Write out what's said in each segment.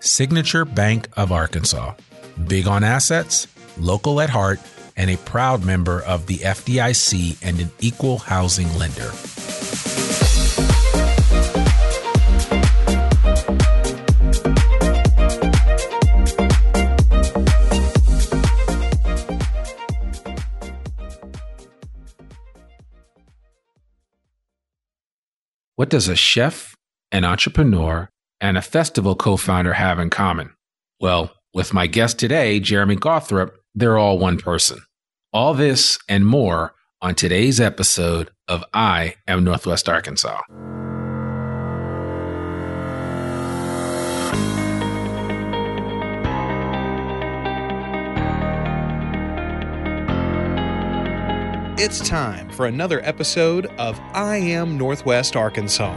Signature Bank of Arkansas. Big on assets, local at heart, and a proud member of the FDIC and an equal housing lender. What does a chef, an entrepreneur, and a festival co founder have in common? Well, with my guest today, Jeremy Gawthrop, they're all one person. All this and more on today's episode of I Am Northwest Arkansas. It's time for another episode of I Am Northwest Arkansas,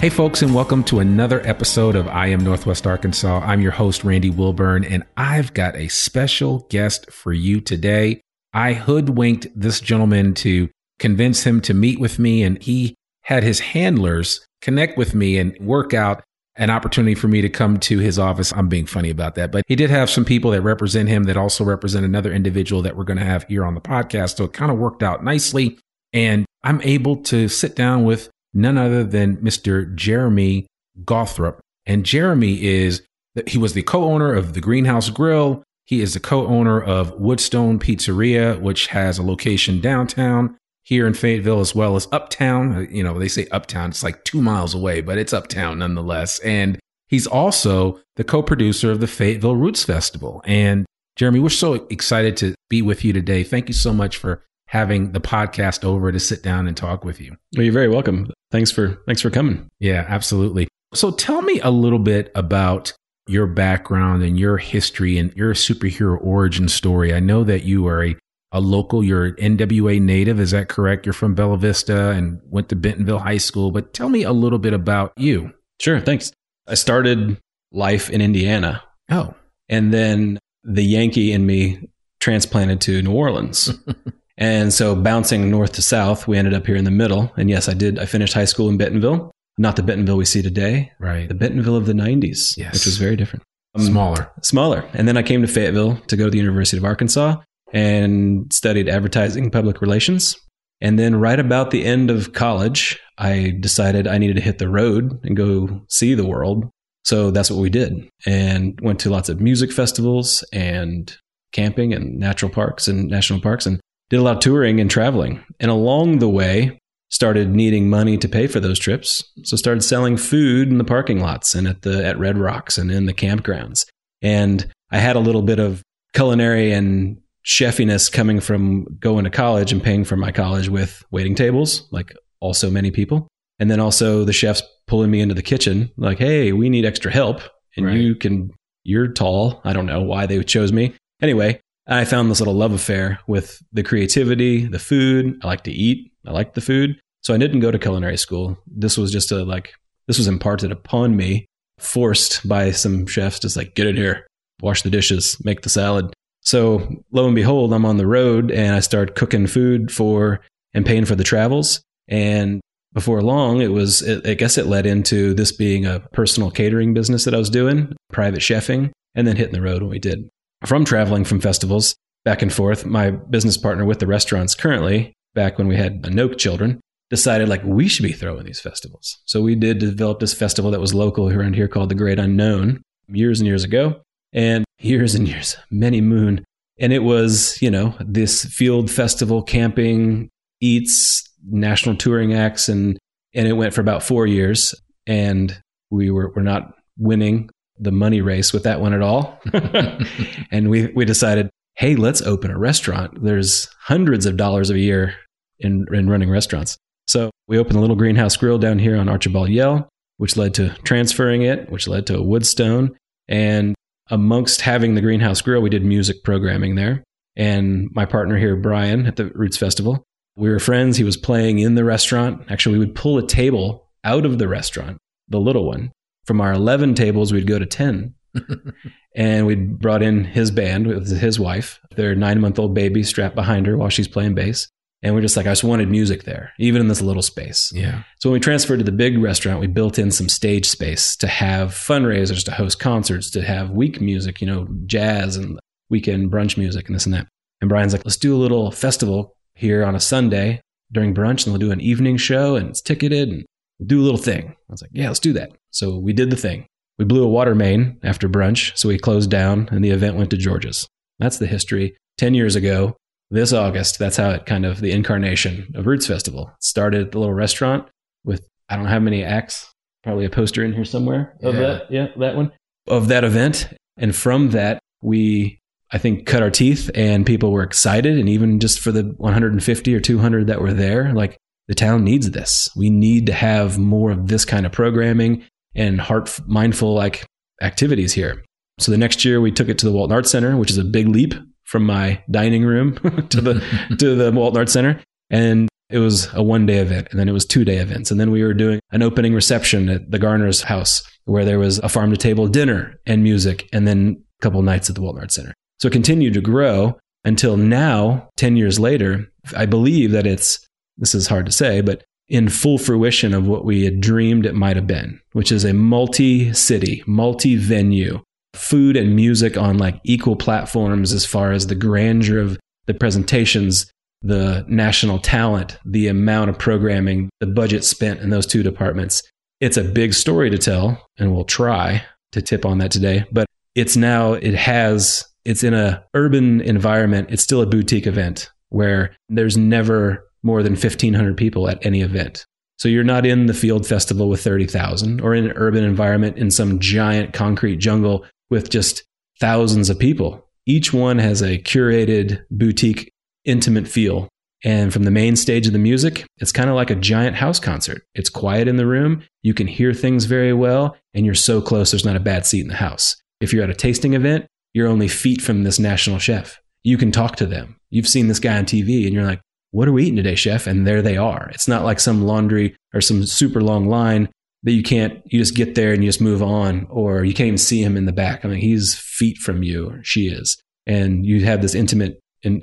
Hey, folks, and welcome to another episode of I Am Northwest Arkansas. I'm your host, Randy Wilburn, and I've got a special guest for you today. I hoodwinked this gentleman to convince him to meet with me, and he had his handlers connect with me and work out an opportunity for me to come to his office. I'm being funny about that, but he did have some people that represent him that also represent another individual that we're going to have here on the podcast. So it kind of worked out nicely. And I'm able to sit down with none other than Mr. Jeremy Gawthrop. And Jeremy is, he was the co owner of the Greenhouse Grill. He is the co owner of Woodstone Pizzeria, which has a location downtown here in Fayetteville as well as uptown. You know, they say uptown, it's like two miles away, but it's uptown nonetheless. And he's also the co producer of the Fayetteville Roots Festival. And Jeremy, we're so excited to be with you today. Thank you so much for having the podcast over to sit down and talk with you. Well, you're very welcome. Thanks for thanks for coming. Yeah, absolutely. So tell me a little bit about your background and your history and your superhero origin story. I know that you are a, a local, you're an NWA native, is that correct? You're from Bella Vista and went to Bentonville High School, but tell me a little bit about you. Sure, thanks. I started life in Indiana. Oh. And then the Yankee in me transplanted to New Orleans. And so bouncing north to south, we ended up here in the middle. And yes, I did. I finished high school in Bentonville, not the Bentonville we see today, right? The Bentonville of the 90s, yes. which was very different. Um, smaller. Smaller. And then I came to Fayetteville to go to the University of Arkansas and studied advertising and public relations. And then right about the end of college, I decided I needed to hit the road and go see the world. So that's what we did and went to lots of music festivals and camping and natural parks and national parks and did a lot of touring and traveling. And along the way, started needing money to pay for those trips. So started selling food in the parking lots and at the at Red Rocks and in the campgrounds. And I had a little bit of culinary and chefiness coming from going to college and paying for my college with waiting tables, like also many people. And then also the chefs pulling me into the kitchen, like, hey, we need extra help. And Right. you can, you're tall. I don't know why they chose me. Anyway, I found this little love affair with the creativity, the food. I like to eat. I like the food. So I didn't go to culinary school. This was just a like, this was imparted upon me, forced by some chefs, just like, get in here, wash the dishes, make the salad. So lo and behold, I'm on the road and I start cooking food for and paying for the travels. And before long, it was, I guess it led into this being a personal catering business that I was doing, private chefing, and then hitting the road when we did. From traveling from festivals back and forth, my business partner with the restaurants currently, back when we had Anoke children, decided like we should be throwing these festivals. So we did develop this festival that was local around here called the Great Unknown years and years ago. And years and years, many moon. And it was, you know, this field festival, camping, eats, national touring acts, and and it went for about four years. And we were were not winning the money race with that one at all. and we we decided, hey, let's open a restaurant. There's hundreds of dollars a year in in running restaurants. So we opened a little greenhouse grill down here on Archibald Yell, which led to transferring it, which led to a Woodstone. And amongst having the greenhouse grill, we did music programming there. And my partner here, Brian, at the Roots Festival, we were friends. He was playing in the restaurant. Actually, we would pull a table out of the restaurant, the little one. From our 11 tables, we'd go to 10. and we brought in his band with his wife, their nine month old baby strapped behind her while she's playing bass. And we're just like, I just wanted music there, even in this little space. Yeah. So when we transferred to the big restaurant, we built in some stage space to have fundraisers, to host concerts, to have week music, you know, jazz and weekend brunch music and this and that. And Brian's like, let's do a little festival here on a Sunday during brunch and we'll do an evening show and it's ticketed and we'll do a little thing. I was like, yeah, let's do that. So we did the thing. We blew a water main after brunch. So we closed down and the event went to George's. That's the history. 10 years ago, this August, that's how it kind of the incarnation of Roots Festival started at the little restaurant with I don't know how many acts, probably a poster in here somewhere of Yeah. that. Yeah, that one of that event. And from that, we I think cut our teeth and people were excited. And even just for the 150 or 200 that were there, like the town needs this. We need to have more of this kind of programming and heart mindful like activities here. So the next year we took it to the Walton Arts Center, which is a big leap from my dining room to the to the Walton Arts Center. And it was a one day event and then it was two day events. And then we were doing an opening reception at the Garner's house where there was a farm to table dinner and music and then a couple nights at the Walton Arts Center. So it continued to grow until now, 10 years later, I believe that it's, this is hard to say, but in full fruition of what we had dreamed it might have been, which is a multi city, multi venue, food and music on like equal platforms as far as the grandeur of the presentations, the national talent, the amount of programming, the budget spent in those two departments. It's a big story to tell, and we'll try to tip on that today. But it's now, it has, it's in a urban environment. It's still a boutique event where there's never more than 1,500 people at any event. So you're not in the field festival with 30,000 or in an urban environment in some giant concrete jungle with just thousands of people. Each one has a curated boutique intimate feel. And from the main stage of the music, it's kind of like a giant house concert. It's quiet in the room, you can hear things very well, and you're so close there's not a bad seat in the house. If you're at a tasting event, you're only feet from this national chef. You can talk to them. You've seen this guy on TV and you're like, what are we eating today, chef? And there they are. It's not like some laundry or some super long line that you can't, you just get there and you just move on, or you can't even see him in the back. I mean, he's feet from you, or she is. And you have this intimate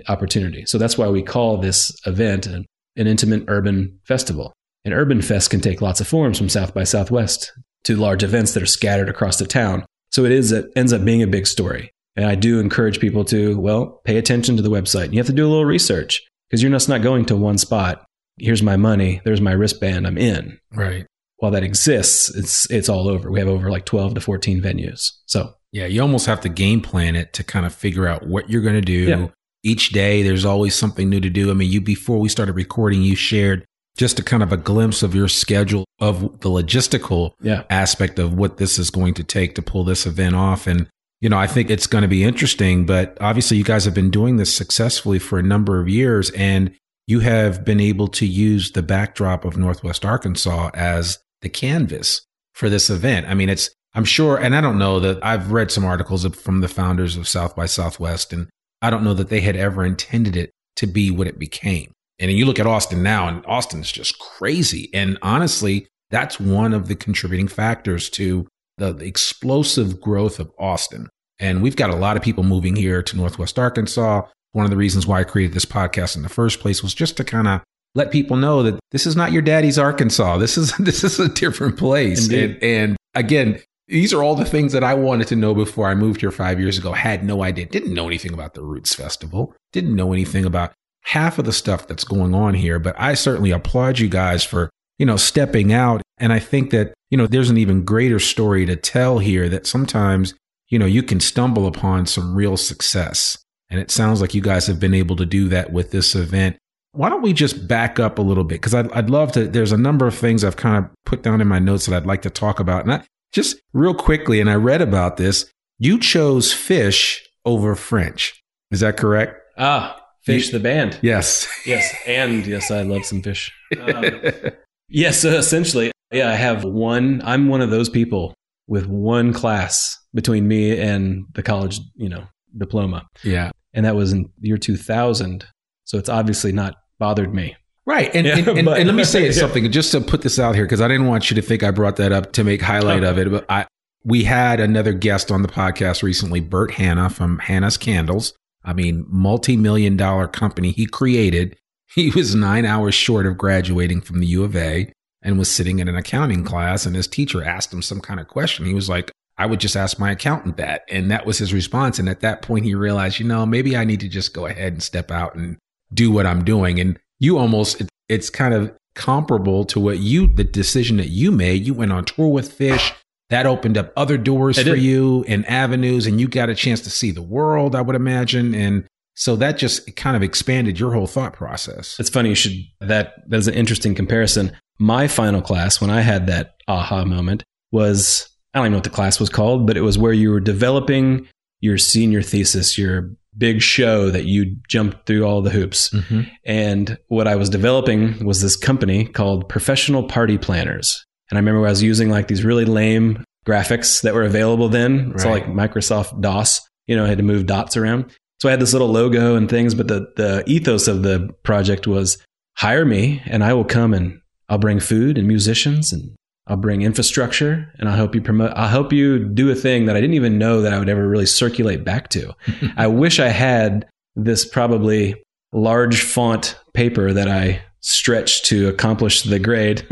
opportunity. So that's why we call this event an, an intimate urban festival. An urban fest can take lots of forms from South by Southwest to large events that are scattered across the town. So it is it ends up being a big story. And I do encourage people to, well, pay attention to the website. You have to do a little research because you're just not going to one spot here's my money, there's my wristband, I'm in. Right. While that exists, it's it's all over. We have over like 12 to 14 venues. So Yeah, you almost have to game plan it to kind of figure out what you're going to do. Yeah. Each day, there's always something new to do. I mean, you before we started recording, you shared just a kind of a glimpse of your schedule of the logistical yeah. aspect of what this is going to take to pull this event off. And, you know, I think it's going to be interesting, but obviously you guys have been doing this successfully for a number of years and you have been able to use the backdrop of Northwest Arkansas as the canvas for this event. I mean, it's, I'm sure, and I don't know that I've read some articles from the founders of South by Southwest, and I don't know that they had ever intended it to be what it became. And you look at Austin now, and Austin is just crazy. And honestly, that's one of the contributing factors to the, explosive growth of Austin. And we've got a lot of people moving here to Northwest Arkansas. One of the reasons why I created this podcast in the first place was just to kind of let people know that this is not your daddy's Arkansas. This is this is a different place. And, and again, these are all the things that I wanted to know before I moved here five years ago. Had no idea. Didn't know anything about the Roots Festival. Didn't know anything about half of the stuff that's going on here. But I certainly applaud you guys for you know stepping out. And I think that you know there's an even greater story to tell here. That sometimes you know you can stumble upon some real success. And it sounds like you guys have been able to do that with this event. Why don't we just back up a little bit? Because I'd, I'd love to. There's a number of things I've kind of put down in my notes that I'd like to talk about. And I, just real quickly, and I read about this. You chose Phish over French. Is that correct? Ah, Phish the band. Yes. Yes. And yes, I love some Phish. Um, yes, so essentially, yeah, I have one. I'm one of those people with one class between me and the college, you know, diploma. yeah. And that was in year 2000. So it's obviously not bothered me. Right. And, Yeah, and, and, but- and let me say Yeah. something just to put this out here, because I didn't want you to think I brought that up to make highlight oh. of it. But I, we had another guest on the podcast recently, Burt Hanna from Hanna's Candles. I mean, multi million dollar company he created. He was nine hours short of graduating from the U of A and was sitting in an accounting class. And his teacher asked him some kind of question. He was like, I would just ask my accountant that. And that was his response. And at that point, he realized, you know, maybe I need to just go ahead and step out and do what I'm doing. And you almost, it, it's kind of comparable to what you, the decision that you made. You went on tour with Phish. That opened up other doors I for did. you and avenues, and you got a chance to see the world, I would imagine. And so that just kind of expanded your whole thought process. It's funny you should that that's an interesting comparison. My final class when I had that aha moment was I don't even know what the class was called, but it was where you were developing your senior thesis, your big show that you jumped through all the hoops. Mm-hmm. And what I was developing was this company called Professional Party Planners. And I remember I was using like these really lame graphics that were available then. It's all Right. like Microsoft DOS, you know, I had to move dots around. So I had this little logo and things, but the, the ethos of the project was hire me and I will come and I'll bring food and musicians and I'll bring infrastructure and I'll help you promote, I'll help you do a thing that I didn't even know that I would ever really circulate back to. I wish I had this probably large font paper that I stretched to accomplish the grade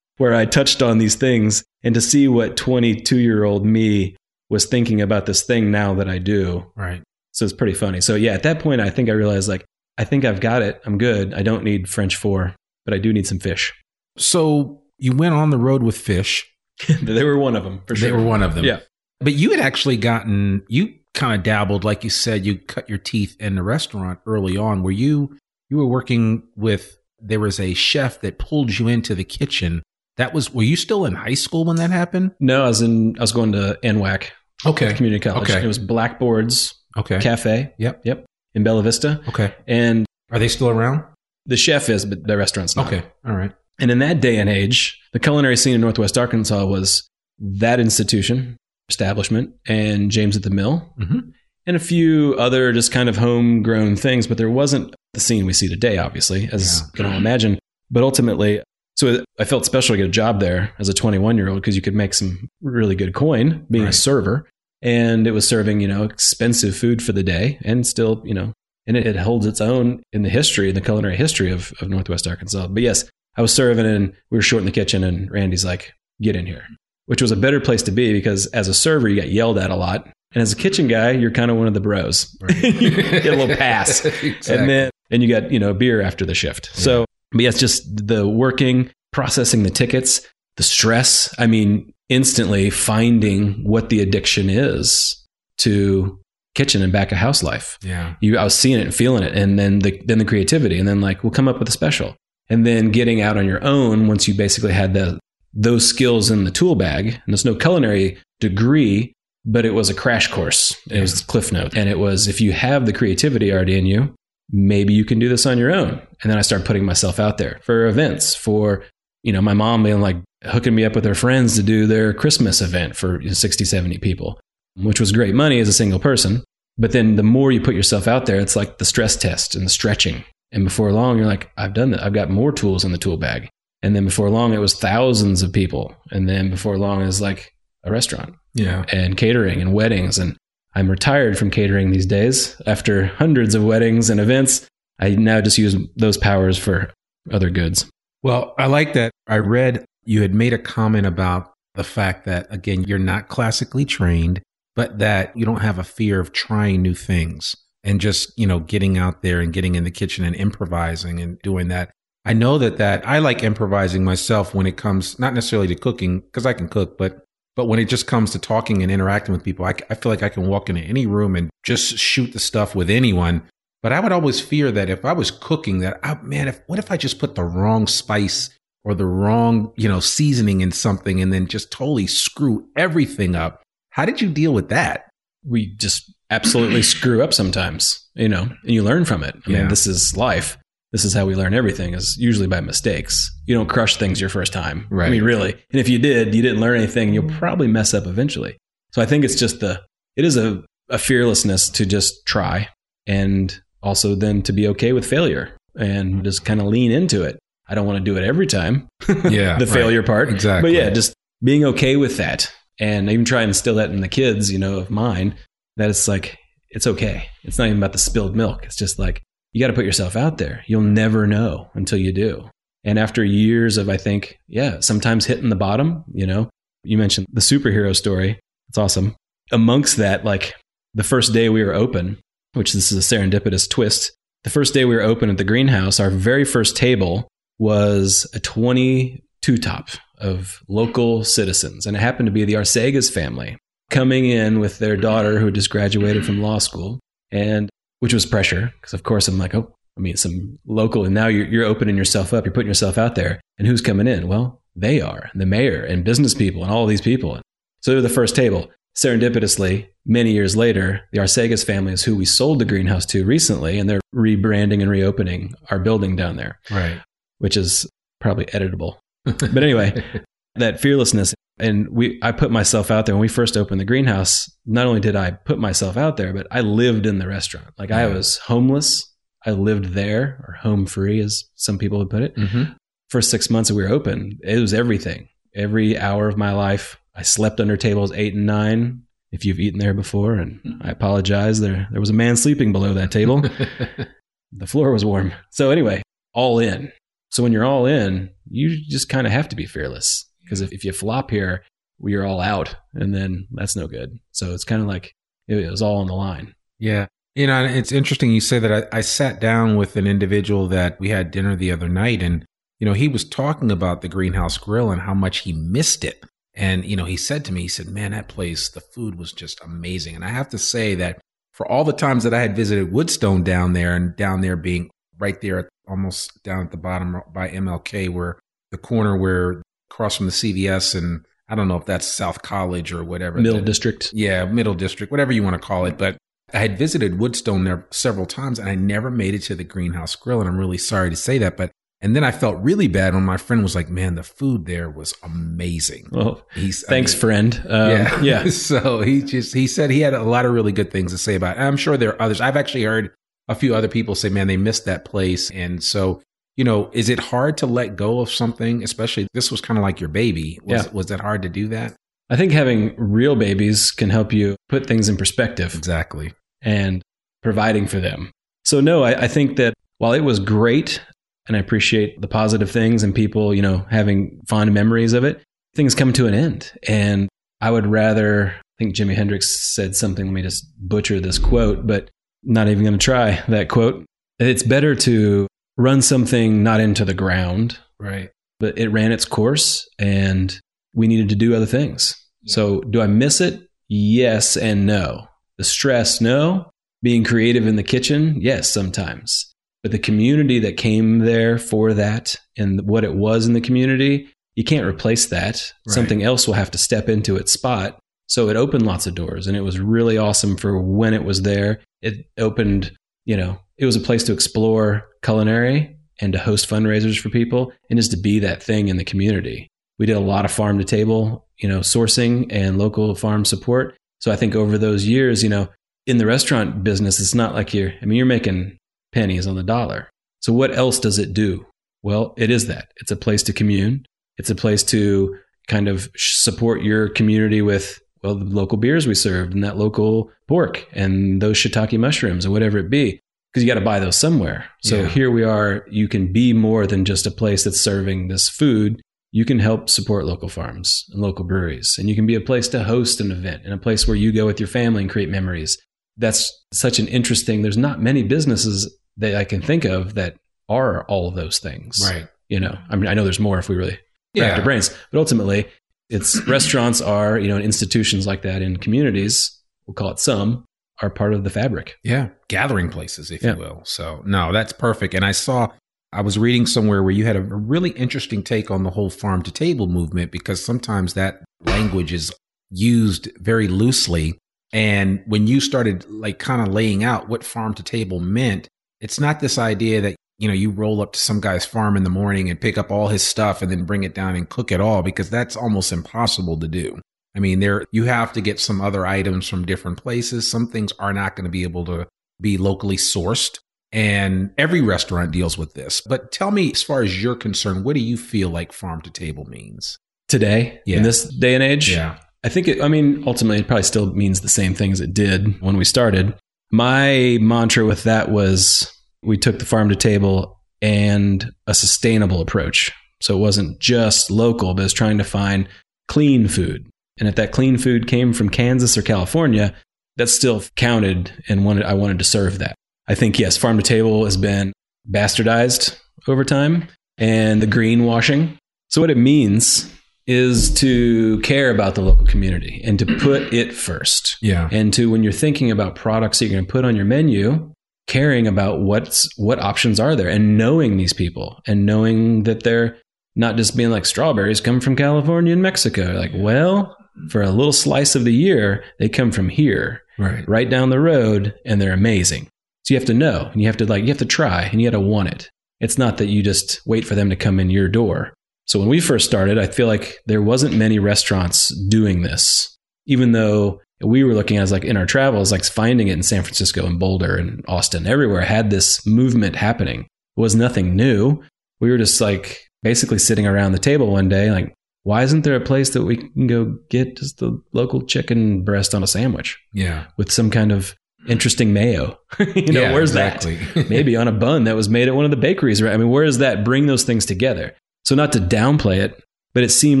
where I touched on these things and to see what 22 year old me was thinking about this thing now that I do. Right. So it's pretty funny. So yeah, at that point, I think I realized like, I think I've got it. I'm good. I don't need French four, but I do need some Phish. So you went on the road with Phish. they were one of them for sure. They were one of them. Yeah. But you had actually gotten, you kind of dabbled, like you said, you cut your teeth in the restaurant early on. Were you, you were working with, there was a chef that pulled you into the kitchen. That was, were you still in high school when that happened? No, I was in, I was going to NWAC, Okay. community college. Okay. It was Blackboards Okay. Cafe. Yep. Yep. In Bella Vista. Okay. And Are they still around? the chef is, but the restaurant's not. Okay. All right. And in that day and age, the culinary scene in Northwest Arkansas was that institution, establishment, and James at the Mill, Mm-hmm. and a few other just kind of homegrown things. But there wasn't the scene we see today, obviously, as Yeah. you can all imagine. But ultimately, so I felt special to get a job there as a 21 year old because you could make some really good coin being a server. And it was serving, you know, expensive food for the day and still, you know, and it, it holds its own in the history, in the culinary history of, of Northwest Arkansas. But yes, I was serving and we were short in the kitchen and Randy's like, get in here, which was a better place to be because as a server, you got yelled at a lot. And as a kitchen guy, you're kind of one of the bros. you get a little pass. exactly. And then, and you got, you know, beer after the shift. So But yeah, it's just the working, processing the tickets, the stress. I mean, instantly finding what the addiction is to kitchen and back of house life. Yeah. You, I was seeing it and feeling it, and then the then the creativity, and then like we'll come up with a special, and then getting out on your own once you basically had the those skills in the tool bag. And there's no culinary degree, but it was a crash course. It was Cliff Note, and it was if you have the creativity already in you, maybe you can do this on your own. And then I started putting myself out there for events, for you know my mom being like hooking me up with her friends to do their Christmas event for you know, 60, 70 people, which was great money as a single person. But then the more you put yourself out there, it's like the stress test and the stretching. And before long, you're like, I've done that. I've got more tools in the tool bag. And then before long, it was thousands of people. And then before long, it was like a restaurant Yeah. and catering and weddings. And I'm retired from catering these days after hundreds of weddings and events. I now just use those powers for other goods. Well, I like that. I read you had made a comment about the fact that, again, you're not classically trained, but that you don't have a fear of trying new things and just, you know, getting out there and getting in the kitchen and improvising and doing that. I know that that I like improvising myself when it comes not necessarily to cooking because I can cook, but but when it just comes to talking and interacting with people, I, I feel like I can walk into any room and just shoot the stuff with anyone. But I would always fear that if I was cooking, that I, man, if what if I just put the wrong spice or the wrong, you know, seasoning in something and then just totally screw everything up? How did you deal with that? We just absolutely screw up sometimes, you know, and you learn from it. I Yeah. mean, this is life. This is how we learn everything is usually by mistakes. You don't crush things your first time. Right. I mean, really. And if you did, you didn't learn anything, you'll probably mess up eventually. So I think it's just the, it is a, a fearlessness to just try and also then to be okay with failure and hmm. just kind of lean into it. I don't want to do it every time. Yeah, the right. failure part. Exactly. But yeah, just being okay with that and even try and instill that in the kids, you know, of mine, that it's like, it's okay. It's not even about the spilled milk. It's just like, you got to put yourself out there. You'll never know until you do. And after years of, I think, yeah, sometimes hitting the bottom, you know, you mentioned the superhero story. It's awesome. Amongst that, like the first day we were open, which this is a serendipitous twist. The first day we were open at the greenhouse, our very first table was a 22 top of local citizens. And it happened to be the Arcegas family coming in with their daughter who just graduated from law school. And which was pressure because, of course, I'm like, oh, I mean, some local, and now you're, you're opening yourself up, you're putting yourself out there. And who's coming in? Well, they are the mayor and business people and all these people. So they're the first table. Serendipitously, many years later, the Arcegas family is who we sold the greenhouse to recently, and they're rebranding and reopening our building down there, Right. which is probably editable. but anyway, that fearlessness and we I put myself out there when we first opened the greenhouse. Not only did I put myself out there, but I lived in the restaurant. Like I was homeless. I lived there or home free as some people would put it. Mm-hmm. First 6 months that we were open, it was everything. Every hour of my life, I slept under tables 8 and 9. If you've eaten there before and I apologize there there was a man sleeping below that table. the floor was warm. So anyway, all in. So when you're all in, you just kind of have to be fearless because if, if you flop here, we're all out, and then that's no good. So it's kind of like it, it was all on the line. Yeah. You know, it's interesting you say that. I, I sat down with an individual that we had dinner the other night, and, you know, he was talking about the Greenhouse Grill and how much he missed it. And, you know, he said to me, he said, man, that place, the food was just amazing. And I have to say that for all the times that I had visited Woodstone down there and down there being right there, at, almost down at the bottom by MLK, where the corner where across from the CVS and I don't know if that's South College or whatever. Middle district. yeah, middle district, whatever you want to call it. But I had visited Woodstone there several times and I never made it to the Greenhouse Grill. And I'm really sorry to say that. But, and then I felt really bad when my friend was like, man, the food there was amazing. Well, He's, I thanks, mean, friend. Um, yeah. yeah. so he just, he said he had a lot of really good things to say about it. And I'm sure there are others. I've actually heard a few other people say, man, they missed that place. And so, you know, is it hard to let go of something, especially this was kind of like your baby? Was, Yeah. was that hard to do that? I think having real babies can help you put things in perspective. Exactly. and providing for them. So no, I, I think that while it was great and I appreciate the positive things and people, you know, having fond memories of it, things come to an end. And I would rather, I think Jimi Hendrix said something, let me just butcher this quote, but not even going to try that quote. It's better to run something not into the ground, Right. but it ran its course and we needed to do other things. Yeah. So, do I miss it? Yes and no. The stress, no. Being creative in the kitchen, yes, sometimes. But the community that came there for that and what it was in the community, you can't replace that. Right. Something else will have to step into its spot. So it opened lots of doors and it was really awesome for when it was there. It opened, you know, it was a place to explore culinary and to host fundraisers for people and just to be that thing in the community. We did a lot of farm to table, you know, sourcing and local farm support. So I think over those years, you know, in the restaurant business, it's not like you're, I mean, you're making pennies on the dollar. So what else does it do? Well, it is that. It's a place to commune. It's a place to kind of support your community with, well, the local beers we served and that local pork and those shiitake mushrooms or whatever it be. Because you got to buy those somewhere. So Yeah. here we are. You can be more than just a place that's serving this food. You can help support local farms and local breweries. And you can be a place to host an event and a place where you go with your family and create memories. That's such an interesting, there's not many businesses that I can think of that are all of those things. Right. You know, I mean, I know there's more if we really Yeah. our brains, but ultimately, it's restaurants are, you know, institutions like that in communities, we'll call it some, are part of the fabric. Yeah, gathering places, if Yeah. you will. So, no, that's perfect. And I saw, I was reading somewhere where you had a really interesting take on the whole farm to table movement because sometimes that language is used very loosely. And when you started like kind of laying out what farm to table meant, it's not this idea that, you know, you roll up to some guy's farm in the morning and pick up all his stuff and then bring it down and cook it all because that's almost impossible to do. I mean, there you have to get some other items from different places. Some things are not going to be able to be locally sourced. And every restaurant deals with this. But tell me, as far as you're concerned, what do you feel like farm to table means? Today, Yeah. in this day and age, Yeah. I think it, I mean, ultimately, it probably still means the same thing as it did when we started. My mantra with that was we took the farm to table and a sustainable approach. So it wasn't just local, but it's trying to find clean food. And if that clean food came from Kansas or California, that still counted and wanted, I wanted to serve that. I think, yes, farm to table has been bastardized over time and the greenwashing. So what it means is to care about the local community and to put it first. Yeah. And to when you're thinking about products that you're going to put on your menu, caring about what's what options are there and knowing these people and knowing that they're not just being like strawberries come from California and Mexico. Like, well, for a little slice of the year, they come from here, Right. right down the road, and they're amazing. So you have to know and you have to like you have to try and you got to want it. It's not that you just wait for them to come in your door. So when we first started, I feel like there wasn't many restaurants doing this, even though we were looking at as like in our travels, like finding it in San Francisco and Boulder and Austin, everywhere had this movement happening. It was nothing new. We were just like basically sitting around the table one day, like, why isn't there a place that we can go get just the local chicken breast on a sandwich Yeah. with some kind of interesting mayo? you know, Yeah, where's exactly. that? Maybe on a bun that was made at one of the bakeries, right? I mean, where is that? Bring those things together. So not to downplay it, but it seemed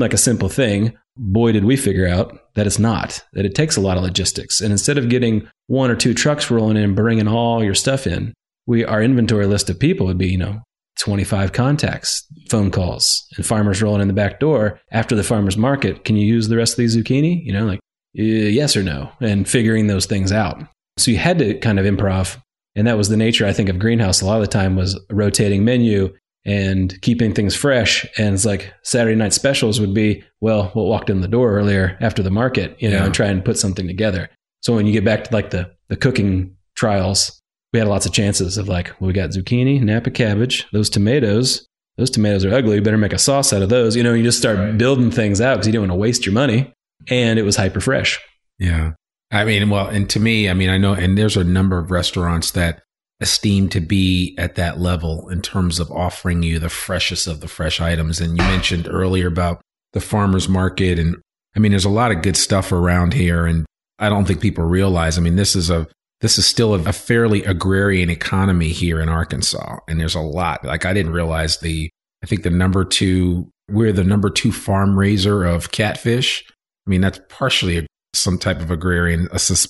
like a simple thing. Boy, did we figure out that it's not, that it takes a lot of logistics. And instead of getting one or two trucks rolling in and bringing all your stuff in, we, our inventory list of people would be, you know, 25 contacts, phone calls, and farmers rolling in the back door after the farmer's market. Can you use the rest of these zucchini? You know, like, uh, yes or no, and figuring those things out. So you had to kind of improv. And that was the nature, I think, of Greenhouse. A lot of the time was rotating menu and keeping things fresh. And it's like Saturday night specials would be, well, what walked in the door earlier after the market, you know, Yeah. and try and put something together. So when you get back to like the, the cooking trials, we had lots of chances of like, well, we got zucchini, Napa cabbage, those tomatoes. Those tomatoes are ugly. You better make a sauce out of those. You know, you just start Right. building things out because you don't want to waste your money. And it was hyper fresh. Yeah. I mean, well, and to me, I mean, I know, and there's a number of restaurants that esteem to be at that level in terms of offering you the freshest of the fresh items. And you mentioned earlier about the farmer's market. And I mean, there's a lot of good stuff around here. And I don't think people realize, I mean, this is a, this is still a, fairly agrarian economy here in Arkansas. And there's a lot, like I didn't realize the, I think the number two, we're the number two farm raiser of catfish. I mean, that's partially a some type of agrarian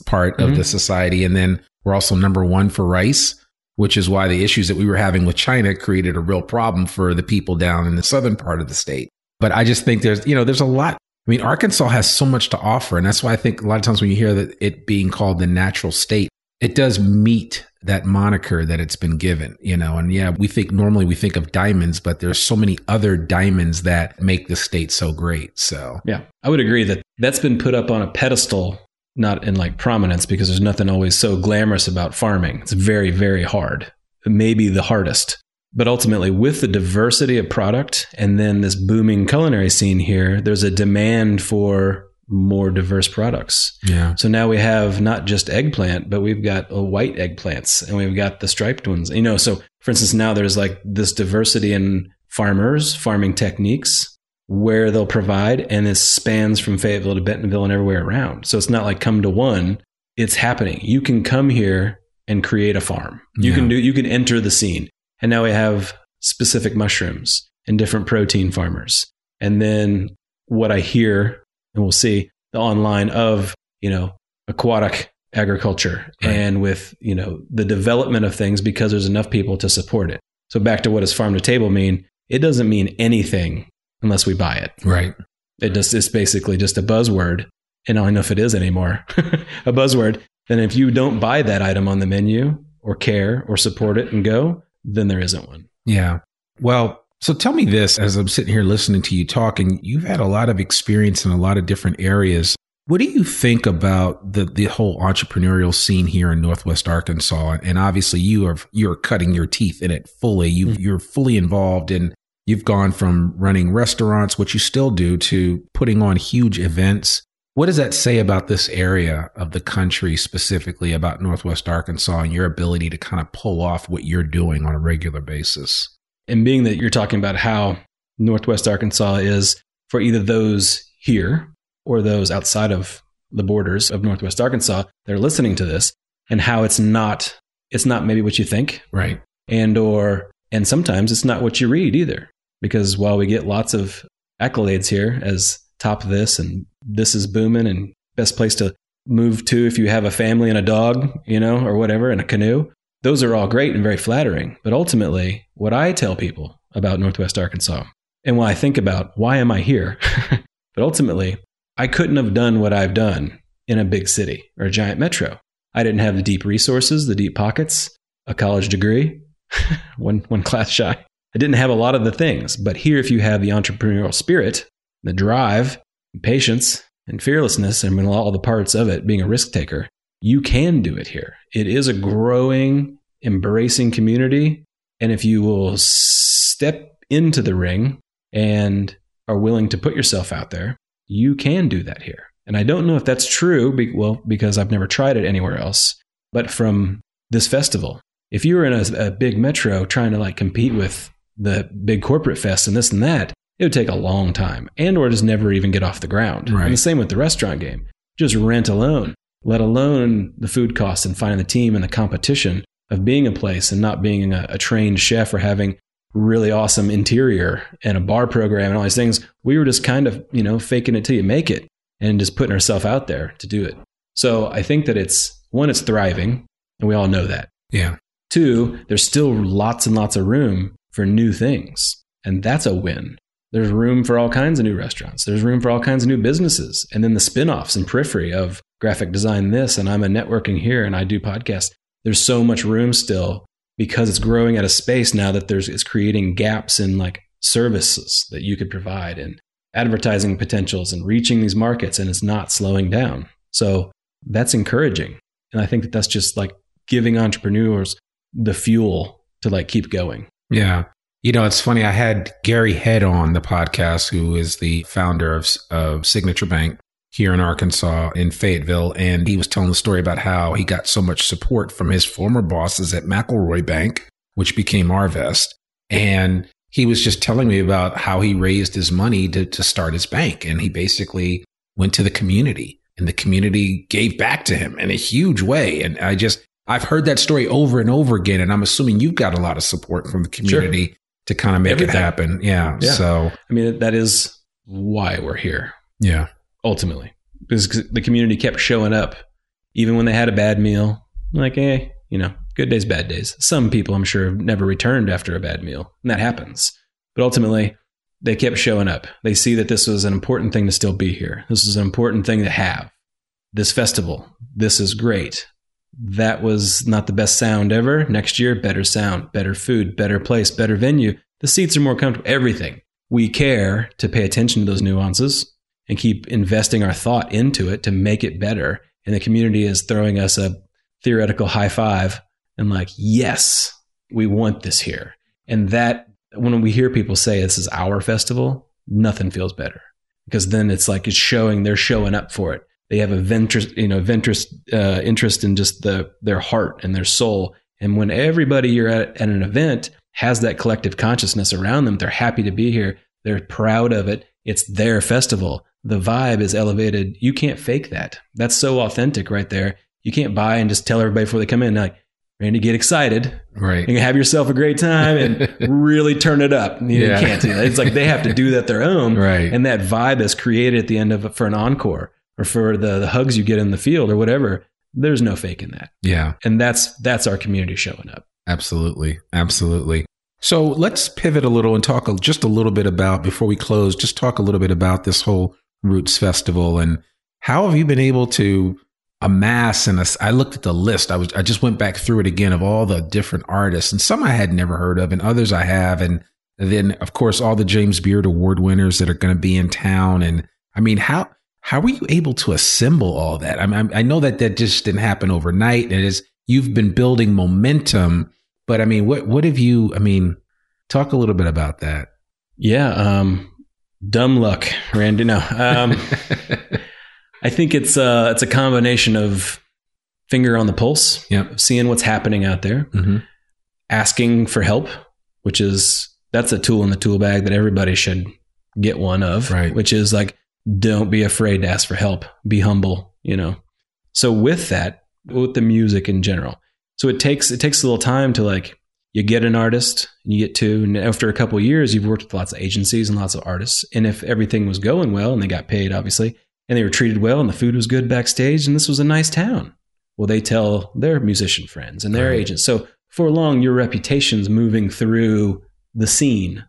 part of Mhm. the society. And then we're also number one for rice. Which is why the issues that we were having with China created a real problem for the people down in the southern part of the state. But I just think there's, you know, there's a lot. I mean, Arkansas has so much to offer. And that's why I think a lot of times when you hear that it being called the natural state, it does meet that moniker that it's been given, you know. And yeah, we think normally we think of diamonds, but there's so many other diamonds that make the state so great. So, yeah, I would agree that that's been put up on a pedestal not in like prominence because there's nothing always so glamorous about farming. It's very, very hard, maybe the hardest. But ultimately, with the diversity of product and then this booming culinary scene here, there's a demand for more diverse products. Yeah. So now we have not just eggplant, but we've got a white eggplants and we've got the striped ones. You know, so for instance, now there's like this diversity in farmers, farming techniques, where they'll provide, and this spans from Fayetteville to Bentonville and everywhere around. So it's not like come to one; it's happening. You can come here and create a farm. You yeah. can do. You can enter the scene, and now we have specific mushrooms and different protein farmers. And then what I hear, and we'll see the online of you know aquatic agriculture right. and with you know the development of things because there's enough people to support it. So back to what does farm to table mean? It doesn't mean anything unless we buy it. Right. It just is basically just a buzzword. And I don't know if it is anymore, a buzzword. Then if you don't buy that item on the menu or care or support it and go, then there isn't one. Yeah. Well, so tell me this as I'm sitting here listening to you talk, and you've had a lot of experience in a lot of different areas. What do you think about the the whole entrepreneurial scene here in Northwest Arkansas? And obviously, you are you're cutting your teeth in it fully. You mm-hmm. you're fully involved in You've gone from running restaurants, which you still do, to putting on huge events. What does that say about this area of the country, specifically about Northwest Arkansas and your ability to kind of pull off what you're doing on a regular basis? And being that you're talking about how Northwest Arkansas is for either those here or those outside of the borders of Northwest Arkansas, they're listening to this and how it's not it's not maybe what you think. Right. And or and sometimes it's not what you read either because while we get lots of accolades here as top of this and this is booming and best place to move to if you have a family and a dog, you know, or whatever, and a canoe, those are all great and very flattering. But ultimately, what I tell people about Northwest Arkansas and what I think about why am I here? but ultimately, I couldn't have done what I've done in a big city or a giant metro. I didn't have the deep resources, the deep pockets, a college degree, one, one class shy, I didn't have a lot of the things, but here, if you have the entrepreneurial spirit, the drive, patience, and fearlessness, and all the parts of it, being a risk taker, you can do it here. It is a growing, embracing community. And if you will step into the ring and are willing to put yourself out there, you can do that here. And I don't know if that's true, well, because I've never tried it anywhere else, but from this festival. If you were in a, a big metro trying to like compete with the big corporate fest and this and that, it would take a long time and or just never even get off the ground. Right. And the same with the restaurant game. Just rent alone, let alone the food costs and finding the team and the competition of being a place and not being a, a trained chef or having really awesome interior and a bar program and all these things. We were just kind of, you know, faking it till you make it and just putting ourselves out there to do it. So I think that it's one, it's thriving, and we all know that. Yeah. Two, there's still lots and lots of room for new things. And that's a win. There's room for all kinds of new restaurants. There's room for all kinds of new businesses. And then the spin offs and periphery of graphic design this, and I'm a networking here, and I do podcasts. There's so much room still because it's growing at a space now that there's it's creating gaps in like services that you could provide and advertising potentials and reaching these markets and it's not slowing down. So that's encouraging. And I think that that's just like giving entrepreneurs the fuel to like keep going. Yeah. You know, it's funny. I had Gary Head on the podcast, who is the founder of, of Signature Bank here in Arkansas in Fayetteville. And he was telling the story about how he got so much support from his former bosses at McIlroy Bank, which became Arvest. And he was just telling me about how he raised his money to, to start his bank. And he basically went to the community and the community gave back to him in a huge way. And I just, I've heard that story over and over again, and I'm assuming you've got a lot of support from the community sure. to kind of make Everything. it happen. Yeah, yeah. So, I mean, that is why we're here. Yeah. Ultimately, because the community kept showing up, even when they had a bad meal. Like, hey, you know, good days, bad days. Some people, I'm sure, have never returned after a bad meal, and that happens. But ultimately, they kept showing up. They see that this was an important thing to still be here. This is an important thing to have. This festival, this is great. That was not the best sound ever. Next year, better sound, better food, better place, better venue. The seats are more comfortable, everything. We care to pay attention to those nuances and keep investing our thought into it to make it better. And the community is throwing us a theoretical high five and like, yes, we want this here. And that when we hear people say this is our festival, nothing feels better because then it's like it's showing they're showing up for it. They have a ventress, you know, ventress uh, interest in just the their heart and their soul. And when everybody you're at, at an event has that collective consciousness around them, they're happy to be here. They're proud of it. It's their festival. The vibe is elevated. You can't fake that. That's so authentic right there. You can't buy and just tell everybody before they come in, like, Randy, get excited. Right. And have yourself a great time and really turn it up. You, Yeah. you can't do that. It's like they have to do that their own. Right. And that vibe is created at the end of for an encore or for the, the hugs you get in the field or whatever. There's no faking that. yeah. And that's that's our community showing up. Absolutely. Absolutely. So let's pivot a little and talk a- just a little bit about, before we close, just talk a little bit about this whole Roots Festival and how have you been able to amass and I looked at the list. I was I just went back through it again of all the different artists and some I had never heard of and others I have and then of course all the James Beard award winners that are going to be in town and I mean how how were you able to assemble all that? I mean, I know that that just didn't happen overnight. and It is you've been building momentum, but I mean, what what have you? I mean, talk a little bit about that. Yeah. Um, dumb luck, Randy. No. Um, I think it's uh it's a combination of finger on the pulse, Yep. seeing what's happening out there, hmm asking for help, which is that's a tool in the tool bag that everybody should get one of. Right. Which is like, don't be afraid to ask for help. Be humble. You know. So with that, with the music in general, so it takes it takes a little time to like you get an artist and you get two and after a couple of years you've worked with lots of agencies and lots of artists and if everything was going well and they got paid obviously and they were treated well and the food was good backstage and this was a nice town well they tell their musician friends and their Right. agents so for long your reputation's moving through the scene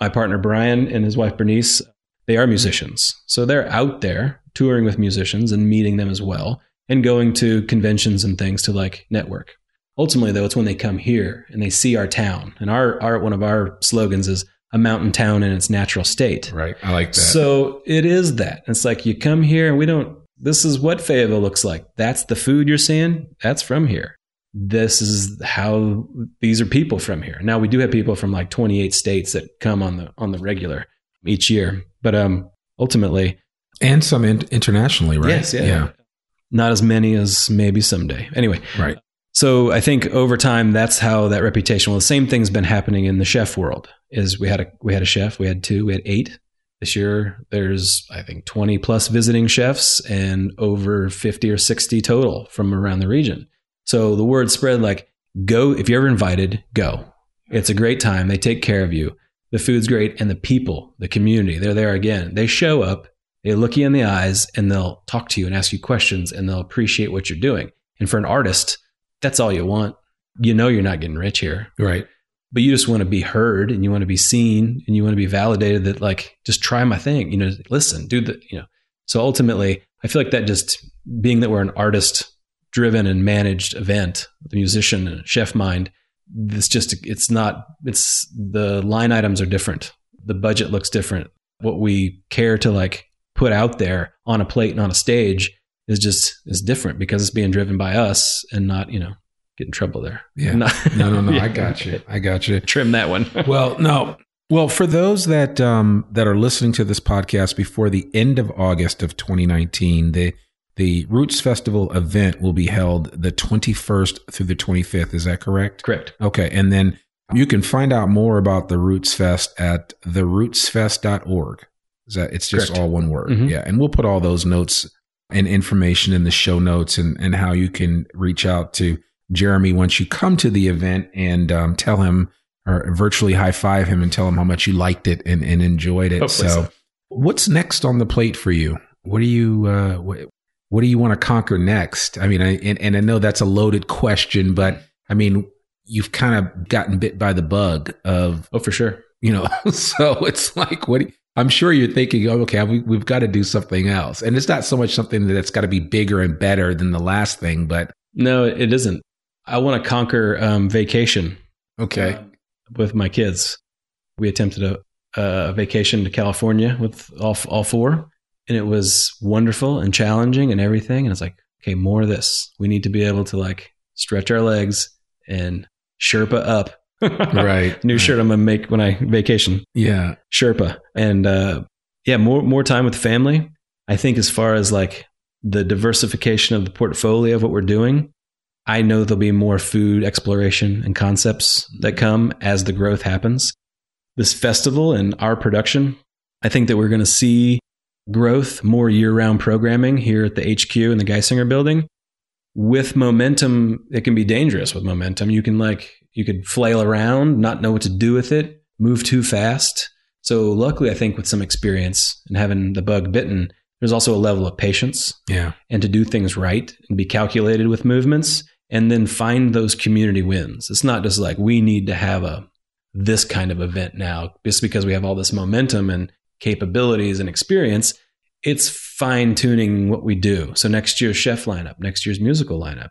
my partner brian and his wife bernice they are hmm. musicians. So they're out there touring with musicians and meeting them as well and going to conventions and things to like network. Ultimately though it's when they come here and they see our town. And our, our one of our slogans is a mountain town in its natural state. Right. I like that. so it is that. It's like you come here and we don't this is what fayetteville looks like. That's the food you're seeing. That's from here. This is how these are people from here. Now we do have people from like 28 states that come on the on the regular each year but um ultimately and some in- internationally, right? yes yeah, not as many as maybe someday anyway Right. so I think over time, that's how that reputation. Well, the same thing's been happening in the chef world. Is we had a we had a chef, we had two, we had eight. This year, there's I think 20 plus visiting chefs and over 50 or 60 total from around the region. So the word spread like go if you're ever invited, go. It's a great time. They take care of you. The food's great, and the people, the community, they're there again. They show up, they look you in the eyes, and they'll talk to you and ask you questions, and they'll appreciate what you're doing. And for an artist, that's all you want. You know you're not getting rich here, Right. but you just want to be heard and you want to be seen and you want to be validated that like just try my thing, you know, listen, do the, you know. So ultimately, I feel like that just being that we're an artist driven and managed event, the musician and chef mind, this just it's not it's the line items are different. The budget looks different. What we care to like put out there on a plate and on a stage is just is different because it's being driven by us and not, you know, get in trouble there. Yeah. Not- No, no, no. I got you. I got you. Trim that one. Well, no. Well, for those that um, that are listening to this podcast before the end of August of 2019, the the Roots Festival event will be held the 21st through the 25th. Is that correct? Correct. Okay, and then you can find out more about the Roots Fest at therootsfest.org. Is that it's just Correct. all one word? Mhm. Yeah, and we'll put all those notes and information in the show notes and and how you can reach out to Jeremy once you come to the event and um, tell him or virtually high five him and tell him how much you liked it and, and enjoyed it. Hopefully so, so. what's next on the plate for you? What do you uh, what, what do you want to conquer next? I mean, I and, and I know that's a loaded question, but I mean, you've kind of gotten bit by the bug of, Oh, for sure. you know, so it's like, what? you- I'm sure you're thinking, oh, okay, we, we've got to do something else. And it's not so much something that's got to be bigger and better than the last thing, but No, it isn't. I want to conquer um, vacation okay. um, with my kids. We attempted a, a vacation to California with all, all four, and it was wonderful and challenging and everything. And it's like, okay, more of this. We need to be able to like stretch our legs and Sherpa up. right. New shirt I'm gonna make when I vacation. Yeah. Sherpa. And uh, yeah, more more time with family. I think as far as like the diversification of the portfolio of what we're doing, I know there'll be more food exploration and concepts that come as the growth happens. This festival and our production, I think that we're going to see growth, more year-round programming here at the HQ in the Geisinger building. With momentum, it can be dangerous with momentum. You can like you could flail around, not know what to do with it, move too fast. So luckily, I think with some experience and having the bug bitten, there's also a level of patience Yeah. and to do things right and be calculated with movements and then find those community wins. It's not just like we need to have a this kind of event now just because we have all this momentum and capabilities and experience. It's fine tuning what we do. So next year's chef lineup, next year's musical lineup,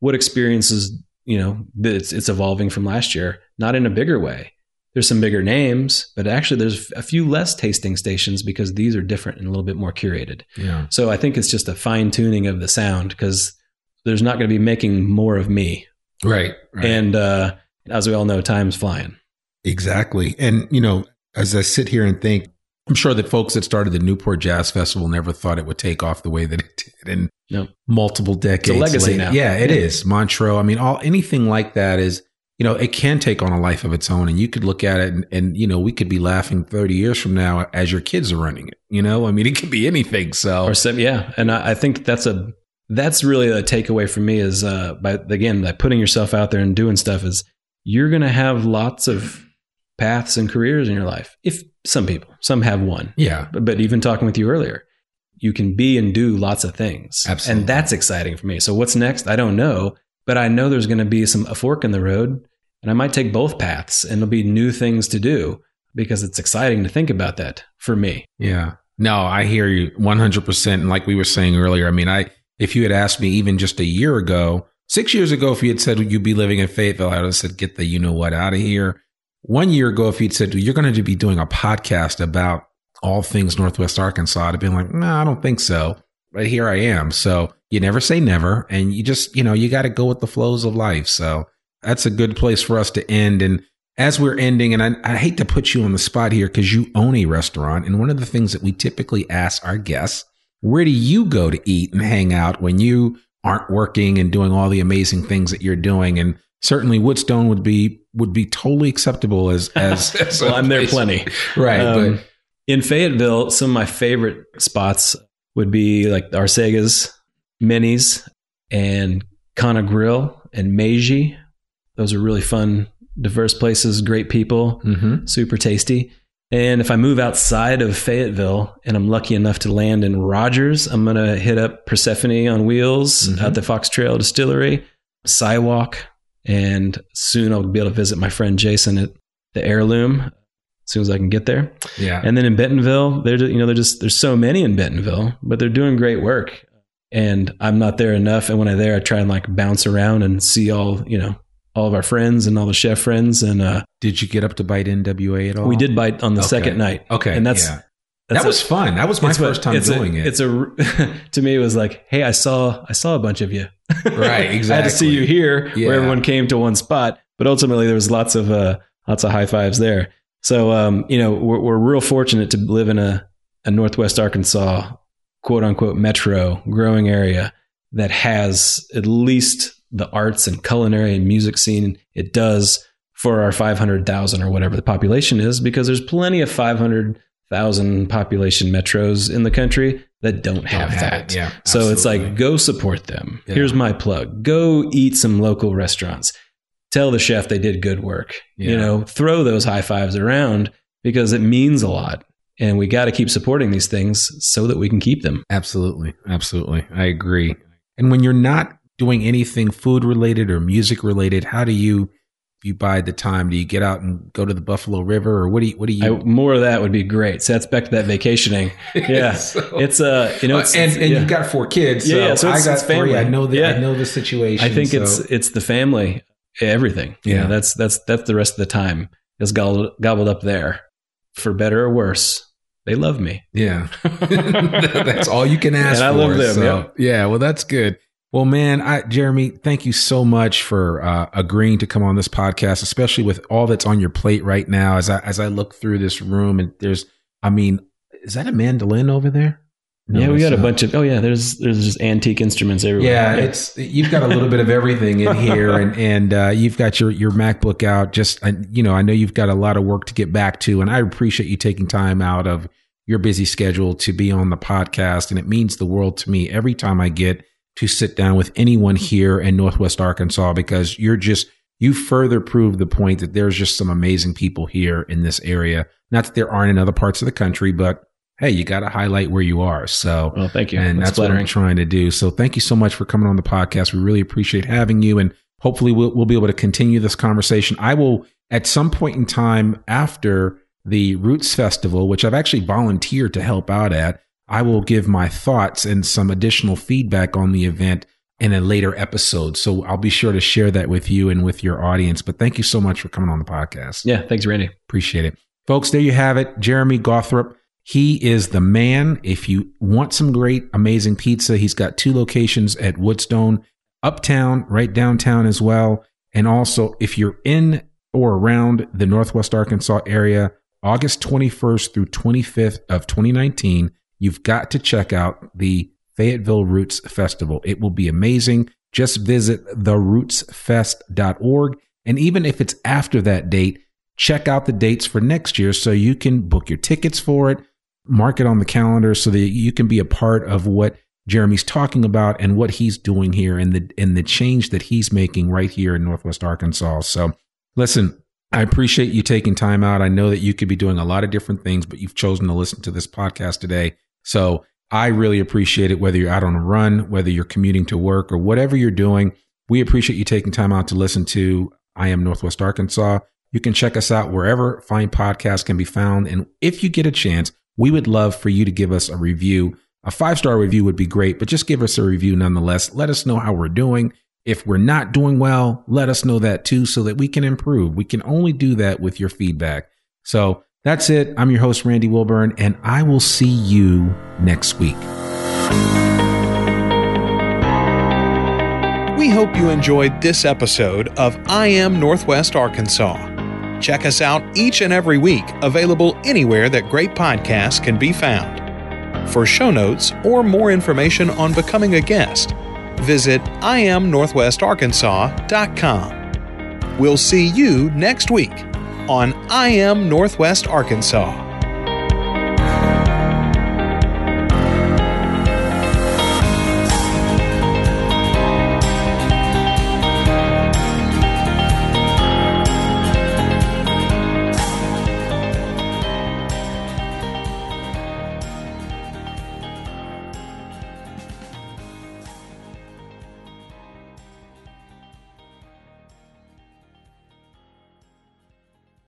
what experiences, you know, it's, it's evolving from last year, not in a bigger way. There's some bigger names, but actually there's a few less tasting stations because these are different and a little bit more curated. Yeah. So I think it's just a fine tuning of the sound because there's not going to be making more of me. Right. right. And uh, as we all know, time's flying. Exactly. And, you know, as I sit here and think, I'm sure that folks that started the Newport Jazz Festival never thought it would take off the way that it did in No. multiple decades. legacy later. now. Yeah, it Yeah. is. Montreux. I mean, all anything like that is, you know, it can take on a life of its own. And you could look at it and, and, you know, we could be laughing 30 years from now as your kids are running it. You know, I mean, it could be anything. So, Or some, yeah, and I, I think that's a that's really a takeaway for me is uh, by again by putting yourself out there and doing stuff is you're going to have lots of paths and careers in your life. If some people, some have one, yeah, but, but even talking with you earlier, you can be and do lots of things. Absolutely. And that's exciting for me. So what's next? I don't know, but I know there's going to be some a fork in the road and I might take both paths and there'll be new things to do because it's exciting to think about that for me. Yeah. No, I hear you 100%. And like we were saying earlier, I mean, I, if you had asked me even just a year ago, six years ago, if you had said you'd be living in Fayetteville, I would have said, get the you know what out of here. One year ago, if you'd said you're going to be doing a podcast about all things Northwest Arkansas, I'd have been like, no, I don't think so. But here I am. So you never say never. And you just, you know, you got to go with the flows of life. So that's a good place for us to end. And as we're ending, and I, I hate to put you on the spot here because you own a restaurant. And one of the things that we typically ask our guests, where do you go to eat and hang out when you aren't working and doing all the amazing things that you're doing? And certainly Woodstone would be would be totally acceptable as as, as well, I'm there plenty. right? Um, but in Fayetteville, some of my favorite spots would be like Arsaga's, Minnie's, and Kana Grill and Meiji. Those are really fun, diverse places, great people, Mhm. super tasty. And if I move outside of Fayetteville and I'm lucky enough to land in Rogers, I'm going to hit up Persephone on Wheels Mhm. at the Fox Trail Distillery, Sidewalk, and soon I'll be able to visit my friend Jason at the Heirloom as soon as I can get there. yeah, And then in Bentonville, they're you know they're just there's so many in Bentonville, but they're doing great work. And I'm not there enough. And when I'm there, I try and like bounce around and see all you know all of our friends and all the chef friends. And uh, did you get up to bite NWA at all? we did bite on the Okay. second night. Okay, and that's, yeah. that's that was fun. That was my it's what- first time it's a- doing it. It's a to me it was like, hey, I saw I saw a bunch of you. Right, exactly. I had to see you here Yeah. where everyone came to one spot, but ultimately there was lots of uh, lots of high fives there. So um, you know we're, we're real fortunate to live in a, a Northwest Arkansas quote unquote metro growing area that has at least the arts and culinary and music scene it does for our 500,000 or whatever the population is because there's plenty of 500,000 population metros in the country that don't have, have that. it. Yeah, So it's like go support them. Yeah. Here's my plug. Go eat some local restaurants. Tell the chef they did good work. You know, throw those high fives around because it means a lot. And we got to keep supporting these things so that we can keep them. Absolutely. Absolutely. I agree. And when you're not doing anything food related or music related? How do you you bide the time? Do you get out and go to the Buffalo River, or what do you what do you? I, more of that would be great. So that's back to that vacationing. Yeah, So- it's uh, you know, it's, and and yeah. you've got four kids. So, Yeah, yeah, so I got it's three. I know the Yeah. I know the situation. I think so- it's it's the family, everything. Yeah. Yeah, that's that's that's the rest of the time is gobbled gobbled up there, for better or worse. They love me. Yeah. that's all you can ask And I for. love them, so, yeah. yeah. Well, that's good. Well, man, I, Jeremy, thank you so much for uh, agreeing to come on this podcast, especially with all that's on your plate right now. As I as I look through this room, and there's, I mean, is that a mandolin over there? No, yeah, we got a bunch of. Oh yeah, there's there's just antique instruments everywhere. Yeah, it's you've got a little bit of everything in here, and and uh, you've got your your MacBook out. Just you know, I know you've got a lot of work to get back to, and I appreciate you taking time out of your busy schedule to be on the podcast, and it means the world to me every time I get to sit down with anyone here in Northwest Arkansas because you're just you further prove the point that there's just some amazing people here in this area. Not that there aren't in other parts of the country, but hey, you got to highlight where you are. So Well, thank you. and that's, what I'm trying to do. So thank you so much for coming on the podcast. We really appreciate having you, and hopefully we'll, we'll be able to continue this conversation. I will at some point in time after the Roots Festival, which I've actually volunteered to help out at. I will give my thoughts and some additional feedback on the event in a later episode. So I'll be sure to share that with you and with your audience. But thank you so much for coming on the podcast. Yeah, thanks, Randy. Appreciate it. Folks, there you have it. Jeremy Gawthrop. He is the man. If you want some great, amazing pizza, he's got two locations at Woodstone, uptown, right downtown as well. And also, if you're in or around the Northwest Arkansas area, August 21st through 25th of 2019, you've got to check out the Fayetteville Roots Festival. It will be amazing. Just visit therootsfest.org. And even if it's after that date, check out the dates for next year so you can book your tickets for it, mark it on the calendar so that you can be a part of what Jeremy's talking about and what he's doing here and the and the change that he's making right here in Northwest Arkansas. So listen, I appreciate you taking time out. I know that you could be doing a lot of different things, but you've chosen to listen to this podcast today. So I really appreciate it, whether you're out on a run, whether you're commuting to work, or whatever you're doing. We appreciate you taking time out to listen to I Am Northwest Arkansas. You can check us out wherever fine podcasts can be found. And if you get a chance, we would love for you to give us a review. A five star review would be great, but just give us a review nonetheless. Let us know how we're doing. If we're not doing well, let us know that too so that we can improve. We can only do that with your feedback. So that's it. I'm your host, Randy Wilburn, and I will see you next week. We hope you enjoyed this episode of I Am Northwest Arkansas. Check us out each and every week, available anywhere that great podcasts can be found. For show notes or more information on becoming a guest, visit IamNorthwestArkansas.com. We'll see you next week on I Am Northwest Arkansas.